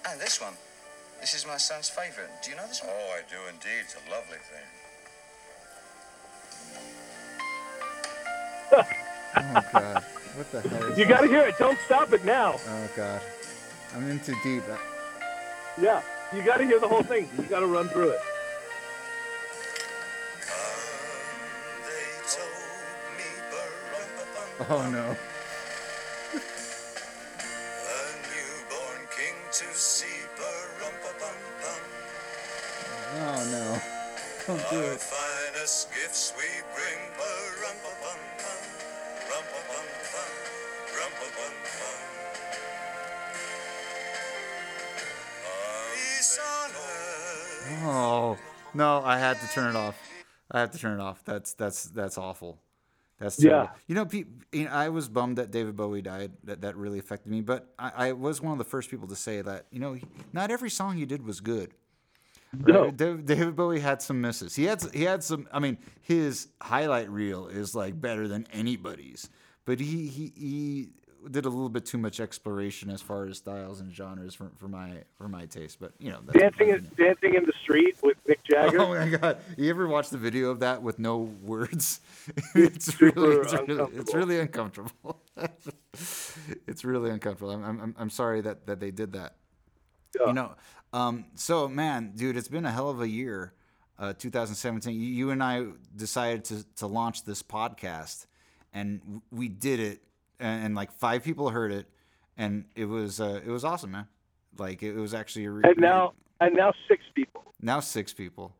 And this one. This is my son's favourite. Do you know this one? Oh, I do indeed. It's a lovely thing. oh God, what the hell? Is You got to hear it. Don't stop it now. Oh God, I'm in too deep. Uh, Yeah, you got to hear the whole thing. You got to run through it. They told me, Oh no. Oh no. Don't do it. finest gifts we bring. Oh no, I had to turn it off. I have to turn it off. That's that's that's awful. That's Yeah. You know, pe- you know, I was bummed that David Bowie died. That that really affected me. But I, I was one of the first people to say that you know, he- not every song he did was good. No. Right? Dav- David Bowie had some misses. He had he had some. I mean, his highlight reel is like better than anybody's. But he he he did a little bit too much exploration as far as styles and genres for, for my for my taste. But you know, that's Dancing my in, dancing in the street with Mick oh Jagger. Oh my god! You ever watch the video of that with no words? it's super really, it's really, it's uncomfortable. really uncomfortable. it's really uncomfortable. I'm, I'm, I'm sorry that, that they did that. Yeah. You know, um, so man, dude, it's been a hell of a year, uh, 2017. You, you and I decided to, to launch this podcast, and we did it, and, and like five people heard it, and it was uh, it was awesome, man. Like it, was actually a re- and now and now six people. now six people,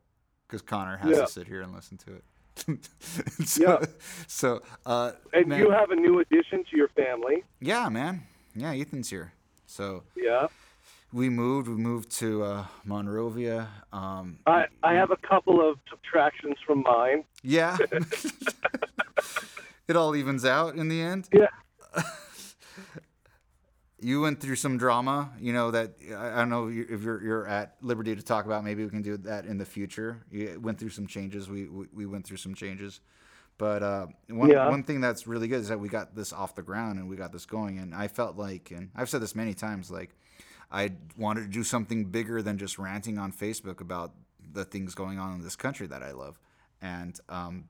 because Connor has Yeah. to sit here and listen to it. so, Yeah. so uh, And man, you have a new addition to your family. yeah, man, yeah, Ethan's here. So Yeah. We moved. We moved to uh, Monrovia. Um, I, I have a couple of subtractions from mine. yeah, it all evens out in the end. Yeah. You went through some drama, you know that I I don't know if you're you're at liberty to talk about. Maybe we can do that in the future. You went through some changes. We we, we went through some changes, but uh, one Yeah. one thing that's really good is that we got this off the ground and we got this going. And I felt like, and I've said this many times, like I wanted to do something bigger than just ranting on Facebook about the things going on in this country that I love. And um,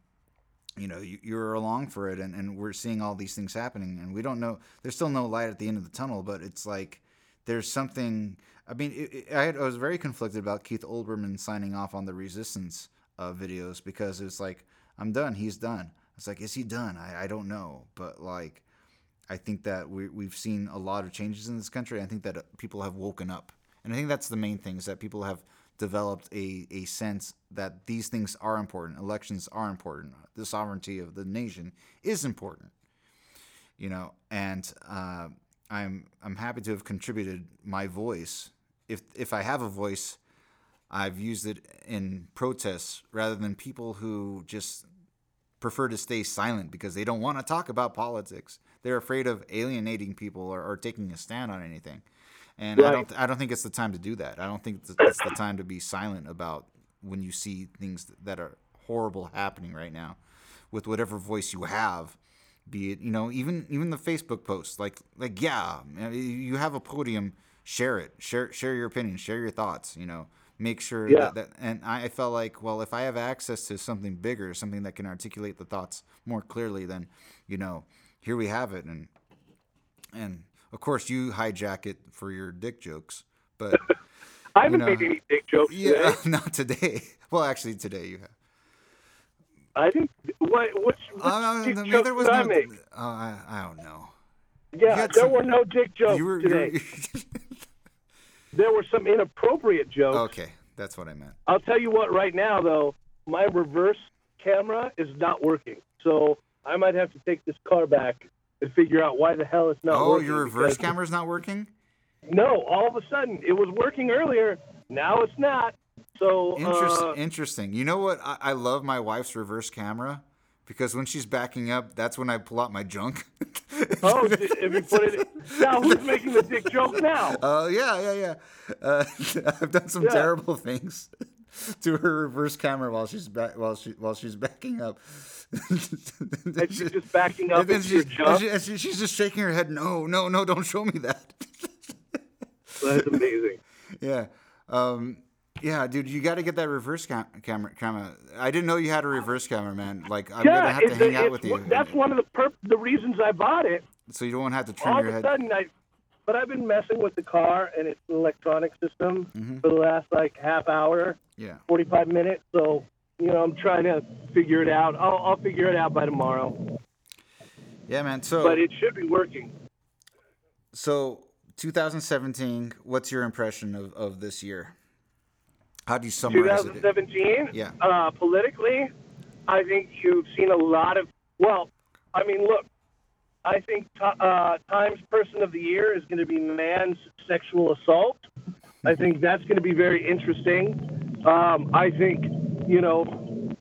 you know, you, you're along for it, and, and we're seeing all these things happening, and we don't know. There's still no light at the end of the tunnel, but it's like there's something. I mean, it, it, I, had, I was very conflicted about Keith Olbermann signing off on the Resistance uh, videos because it's like I'm done. He's done. It's like, is he done? I, I don't know, but like, I think that we, we've seen a lot of changes in this country. I think that uh, people have woken up, and I think that's the main thing is that people have developed a, a sense that these things are important. Elections are important. The sovereignty of the nation is important. You know, and uh, I'm I'm happy to have contributed my voice. If if I have a voice, I've used it in protests rather than people who just prefer to stay silent because they don't want to talk about politics. They're afraid of alienating people or, or taking a stand on anything. And I don't I don't think it's the time to do that. I don't think it's it's the time to be silent about when you see things that are horrible happening right now. with whatever voice you have. Be it you know even even the Facebook posts like like yeah you have a podium share it share share your opinion share your thoughts you know make sure Yeah. that, that and I felt like well if I have access to something bigger something that can articulate the thoughts more clearly then you know here we have it and and of course you hijack it for your dick jokes but I haven't know, made any dick jokes yeah today. not today well actually today you have I think what which, which uh, dick jokes there was did I make? uh, I, I don't know Yeah, there some- were no dick jokes you were, you today. were There were some inappropriate jokes. okay that's what I meant I'll tell you what. Right now, though, my reverse camera is not working, so I might have to take this car back and figure out why the hell it's not oh working. your reverse camera's not working No, all of a sudden it was working earlier. Now it's not. So Interesting. uh, interesting. You know what? I, I love my wife's reverse camera because when she's backing up, that's when I pull out my junk. oh, if you put it now, who's making the dick joke now? Oh yeah, yeah, yeah. Uh, I've done some Yeah. terrible things to her reverse camera while she's back while she while she's backing up. And she's just backing up And she's, and she- and she- she's just shaking her head. No, no, no! Don't show me that. That's amazing. yeah. Um, yeah, dude, you got to get that reverse cam- camera. Camera. I didn't know you had a reverse camera, man. Like, I'm yeah, gonna have to hang out with you, That's one of the perp- the reasons I bought it. so you don't have to turn all your of a head. sudden I but I've been messing with the car and its electronic system Mm-hmm. for the last like half hour, Yeah. 45 minutes. So, you know, I'm trying to figure it out. I'll, I'll figure it out by tomorrow. Yeah, man. So, But it should be working. so 2017. What's your impression of, of this year? How do you summarize it? 2017, Yeah. uh, politically, I think you've seen a lot of, well, I mean, look, I think uh, Times Person of the Year is going to be man's sexual assault. I think that's going to be very interesting. Um, I think, you know,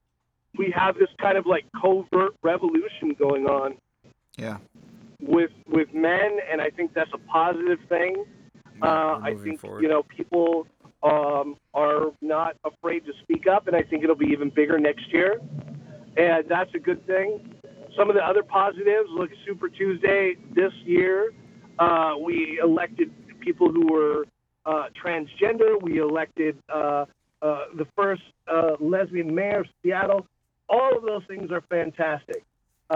we have this kind of like covert revolution going on Yeah. with with men, and I think that's a positive thing. Uh, I think forward. you know people um, are not afraid to speak up, and I think it'll be even bigger next year, and that's a good thing. Some of the other positives, look, Super Tuesday this year, uh, we elected people who were uh, transgender. We elected uh, uh, the first uh, lesbian mayor of Seattle. All of those things are fantastic. Uh,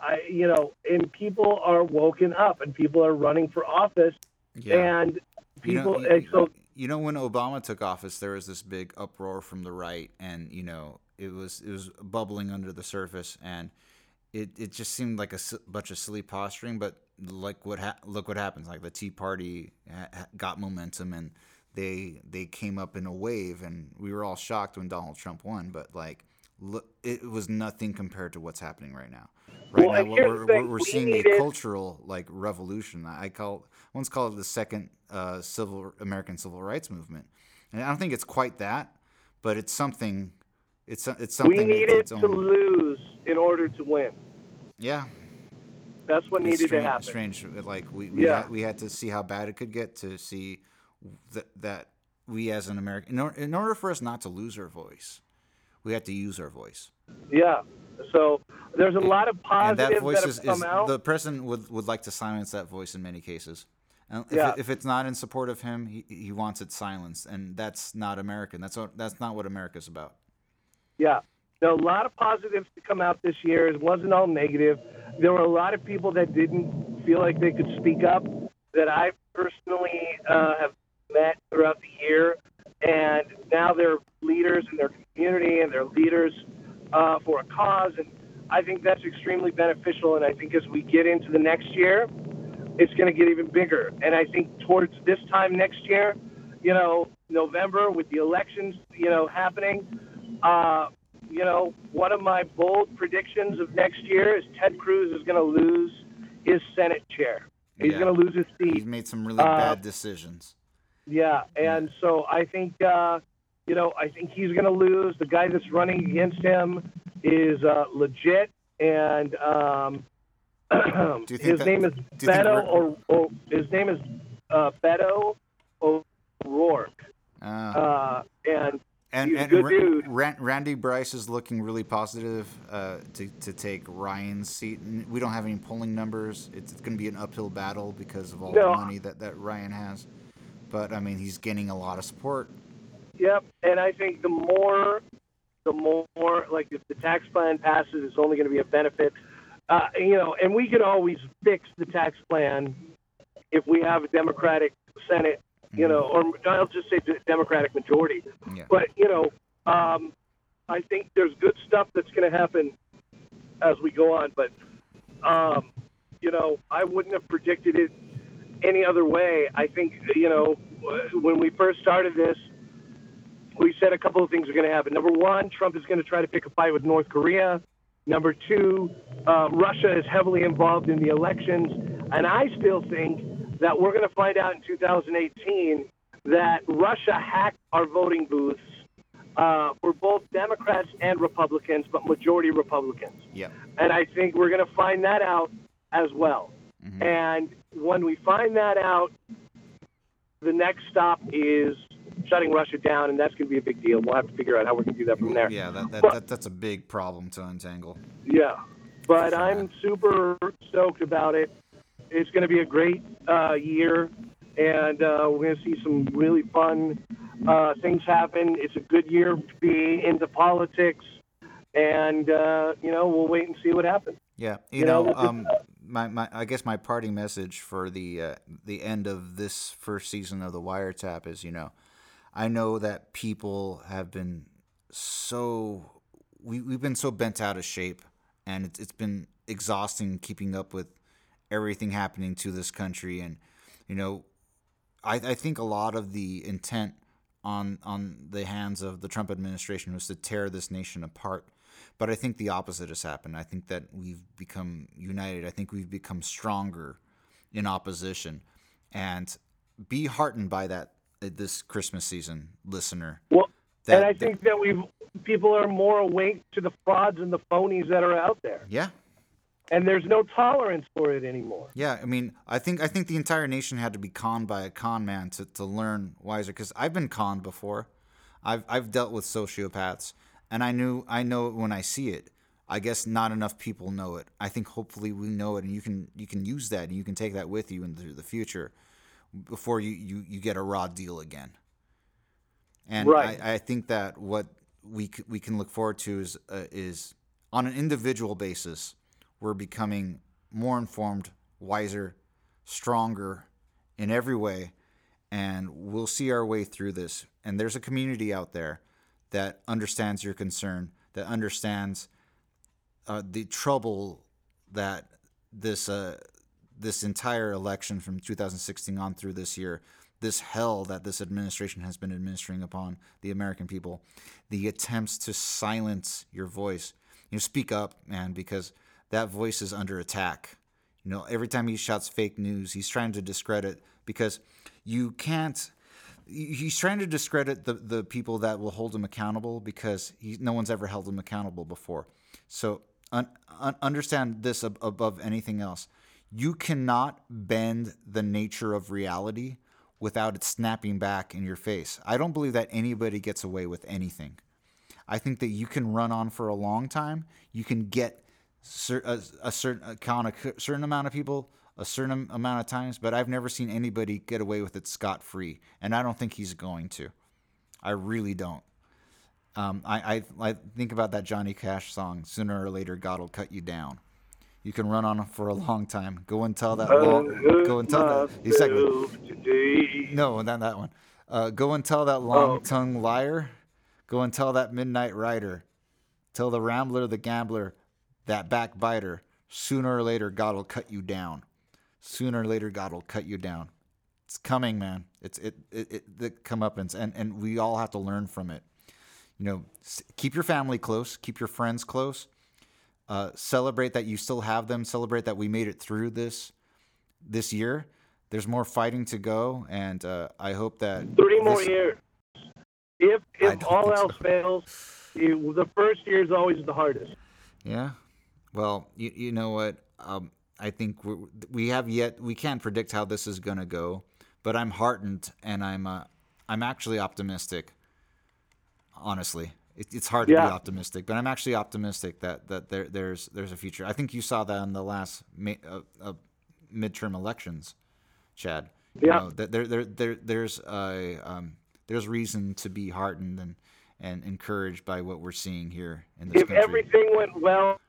I, you know, and people are woken up, and people are running for office, Yeah. and You know, people. you, and so you know when Obama took office, there was this big uproar from the right, and you know it was it was bubbling under the surface, and it, it just seemed like a s- bunch of silly posturing. But like what ha- look what happens, like the Tea Party ha- got momentum, and they they came up in a wave, and we were all shocked when Donald Trump won. But like look, it was nothing compared to what's happening right now. Right Well, now, what we're, we're, we're seeing needed- a cultural like revolution. I call once called it the second uh, civil American civil rights movement, and I don't think it's quite that, but it's something. It's it's something. we needed to lose in order to win. Yeah, That's what needed strange, to happen. strange. Like we we, Yeah. had, we had to see how bad it could get to see that that we as an American, in, or, in order for us not to lose our voice, we had to use our voice. Yeah. So there's a lot of and positives that voice that is, is out. the president would, would like to silence that voice in many cases and if, Yeah. it, if it's not in support of him he, he wants it silenced and that's not american that's what, that's not what america's about Yeah. There are a lot of positives to come out this year. It wasn't all negative. There were a lot of people that didn't feel like they could speak up that I personally uh, have met throughout the year. And now they're leaders in their community and they're leaders uh, for a cause. And I think that's extremely beneficial. And I think as we get into the next year, it's going to get even bigger. And I think towards this time next year, you know, November with the elections, you know, happening, uh, you know, one of my bold predictions of next year is Ted Cruz is going to lose his Senate chair. He's Yeah. going to lose his seat. he's made some really Uh, bad decisions Yeah, and so I think, uh, you know, I think he's going to lose. The guy that's running against him is uh, legit, and um, Do you think his that- name is do you think Beto, we're- or, or his name is uh, Beto O'Rourke, uh, uh, and And, He's and good Ra- dude. Ran- Randy Bryce is looking really positive uh, to, to take Ryan's seat. We don't have any polling numbers. It's, it's going to be an uphill battle because of all No. the money that, that Ryan has. But, I mean, he's gaining a lot of support. Yep, and I think the more, the more like if the tax plan passes, it's only going to be a benefit. Uh, you know, and we could always fix the tax plan if we have a Democratic Senate. You know, or I'll just say Democratic majority. Yeah. But you know, um, I think there's good stuff that's going to happen as we go on. But um, you know, I wouldn't have predicted it any other way. I think you know when we first started this, we said a couple of things are going to happen. Number one, Trump is going to try to pick a fight with North Korea. Number two, uh, Russia is heavily involved in the elections, and I still think that we're going to find out in 2018 that Russia hacked our voting booths uh, for both Democrats and Republicans, but majority Republicans. Yep. And I think we're going to find that out as well. And when we find that out, the next stop is shutting Russia down, and that's going to be a big deal. We'll have to figure out how we're going to do that from there. Yeah, that, that, But- that, that's a big problem to untangle. Yeah, but I'm super stoked about it. It's going to be a great uh, year, and uh, we're going to see some really fun uh, things happen. It's a good year to be into politics, and uh, you know we'll wait and see what happens. Yeah, you, You know, know, um, my, my I guess my parting message for the uh, the end of this first season of the Wiretap is, you know, I know that people have been so we we've been so bent out of shape, and it's it's been exhausting keeping up with everything happening to this country, and you know, I, I think a lot of the intent on on the hands of the Trump administration was to tear this nation apart. But I think the opposite has happened. I think that we've become united. I think we've become stronger in opposition. And be heartened by that uh, this Christmas season, listener. Well, That- and I think that we've people are more awake to the frauds and the phonies that are out there, Yeah, and there's no tolerance for it anymore. Yeah, I mean, I think I think the entire nation had to be conned by a con man to, to learn wiser. Because I've been conned before, I've I've dealt with sociopaths, and I knew I know it when I see it. I guess not enough people know it. I think hopefully we know it, and you can you can use that, and you can take that with you into the future, before you you, you get a raw deal again. And Right. I, I think that what we c- we can look forward to is uh, is on an individual basis, we're becoming more informed, wiser, stronger in every way, and we'll see our way through this. And there's a community out there that understands your concern, that understands uh, the trouble that this uh, this entire election from 2016 on through this year, this hell that this administration has been administering upon the American people, the attempts to silence your voice. You know, speak up, man, because that voice is under attack. You know, every time he shouts fake news, he's trying to discredit because you can't. He's trying to discredit the, the people that will hold him accountable because he, no one's ever held him accountable before. So un, un, understand this ab- above anything else. You cannot bend the nature of reality without it snapping back in your face. I don't believe that anybody gets away with anything. I think that you can run on for a long time. You can get a, a certain account, a certain amount of people, a certain amount of times, but I've never seen anybody get away with it scot free, and I don't think he's going to. I really don't. Um, I, I I think about that Johnny Cash song. Sooner or later, God will cut you down. You can run on for a long time. Go and tell that long. Go and tell that. Exactly. No, not that one. Uh, go and tell that long tongued liar. Go and tell that midnight rider. Tell the rambler, the gambler, that backbiter. Sooner or later, God will cut you down. Sooner or later, God will cut you down. It's coming, man. It's it it, it the comeuppance, and and we all have to learn from it. You know, keep your family close, keep your friends close. Uh, celebrate that you still have them. Celebrate that we made it through this this year. There's more fighting to go, and uh, I hope that Three more years. If if all think so. else fails, the first year is always the hardest. Yeah. Well, you, you know what? Um, I think we we have yet we can't predict how this is going to go, but I'm heartened and I'm uh, I'm actually optimistic. honestly. It, it's hard to be optimistic, but I'm actually optimistic that that there, there's there's a future. I think you saw that in the last ma- uh, uh, midterm elections, Chad. You Yeah. know, that there, there, there, there's a, um, there's reason to be heartened and, and encouraged by what we're seeing here in this If country. everything went well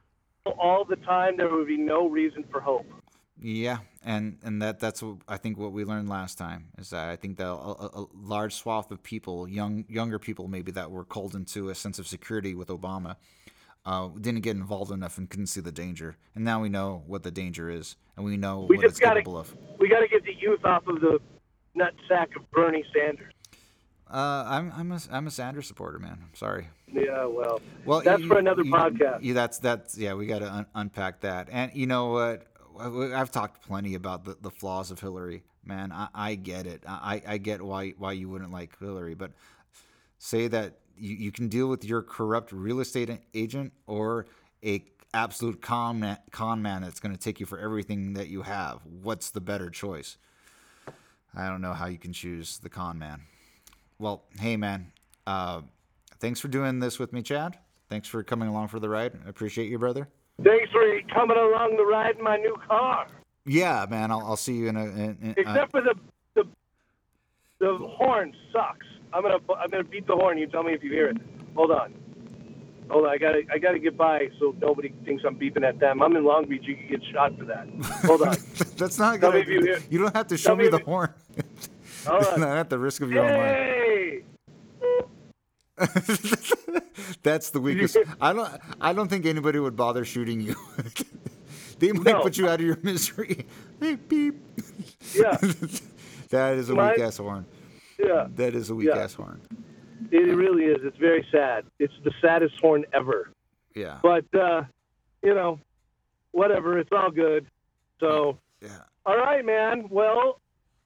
all the time, there would be no reason for hope. Yeah, and and that that's what I think what we learned last time is that I think that a, a, large swath of people, young younger people maybe that were called into a sense of security with Obama, uh, didn't get involved enough and couldn't see the danger. And now we know what the danger is, and we know We what it's gotta- capable of. We got to get the youth off of the nut sack of Bernie Sanders. Uh, I'm I'm a I'm a Sanders supporter, man. I'm sorry. Yeah, well, Well, that's you- for another you- podcast. Yeah, that's that's yeah. We got to un- unpack that. And you know what? I've talked plenty about the, the flaws of Hillary. Man, I, I get it. I, I get why why you wouldn't like Hillary, but say that you, you can deal with your corrupt real estate agent or a absolute con man, con man that's going to take you for everything that you have. What's the better choice? I don't know how you can choose the con man. Well, hey man, uh, thanks for doing this with me, Chad. Thanks for coming along for the ride. I appreciate you, brother. Thanks for coming along the ride in my new car. Yeah, man. I'll, I'll see you in a. In, in, uh, Except for the the the horn sucks. I'm gonna I'm gonna beat the horn. You tell me if you hear it. Hold on. Hold on. I gotta I gotta get by so nobody thinks I'm beeping at them. I'm in Long Beach. You can get shot for that. Hold on. that's not good. you You don't have to show me me the you- horn. All right. not at the risk of your own life. That's the weakest. I don't. I don't think anybody would bother shooting you. they might No. put you out of your misery. Beep beep. Yeah. that is a My- weak ass horn. Yeah. That is a weak Yeah. ass horn. It really is. It's very sad. It's the saddest horn ever. Yeah. But uh, you know, whatever. It's all good. So. Yeah. All right, man. Well,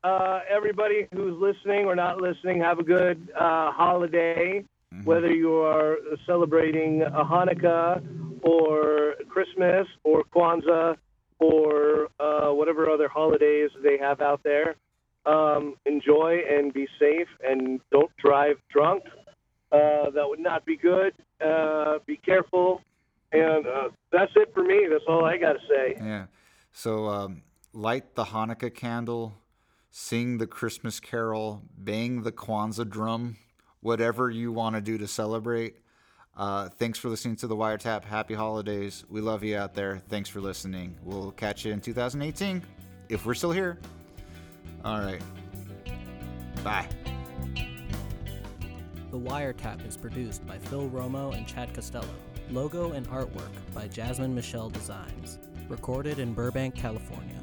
uh, everybody who's listening or not listening, have a good uh, holiday. Whether you are celebrating a Hanukkah or Christmas or Kwanzaa or uh, whatever other holidays they have out there, um, enjoy and be safe and don't drive drunk. Uh, that would not be good. Uh, be careful. And uh, that's it for me. That's all I got to say. Yeah. So um, light the Hanukkah candle, sing the Christmas carol, bang the Kwanzaa drum, whatever you want to do to celebrate. Uh, thanks for listening to the Wiretap. Happy holidays. We love you out there. Thanks for listening. We'll catch you in 2018 if we're still here. All right. Bye. The Wiretap is produced by Phil Romo and Chad Costello. Logo and artwork by Jasmine Michelle Designs. Recorded in Burbank, California.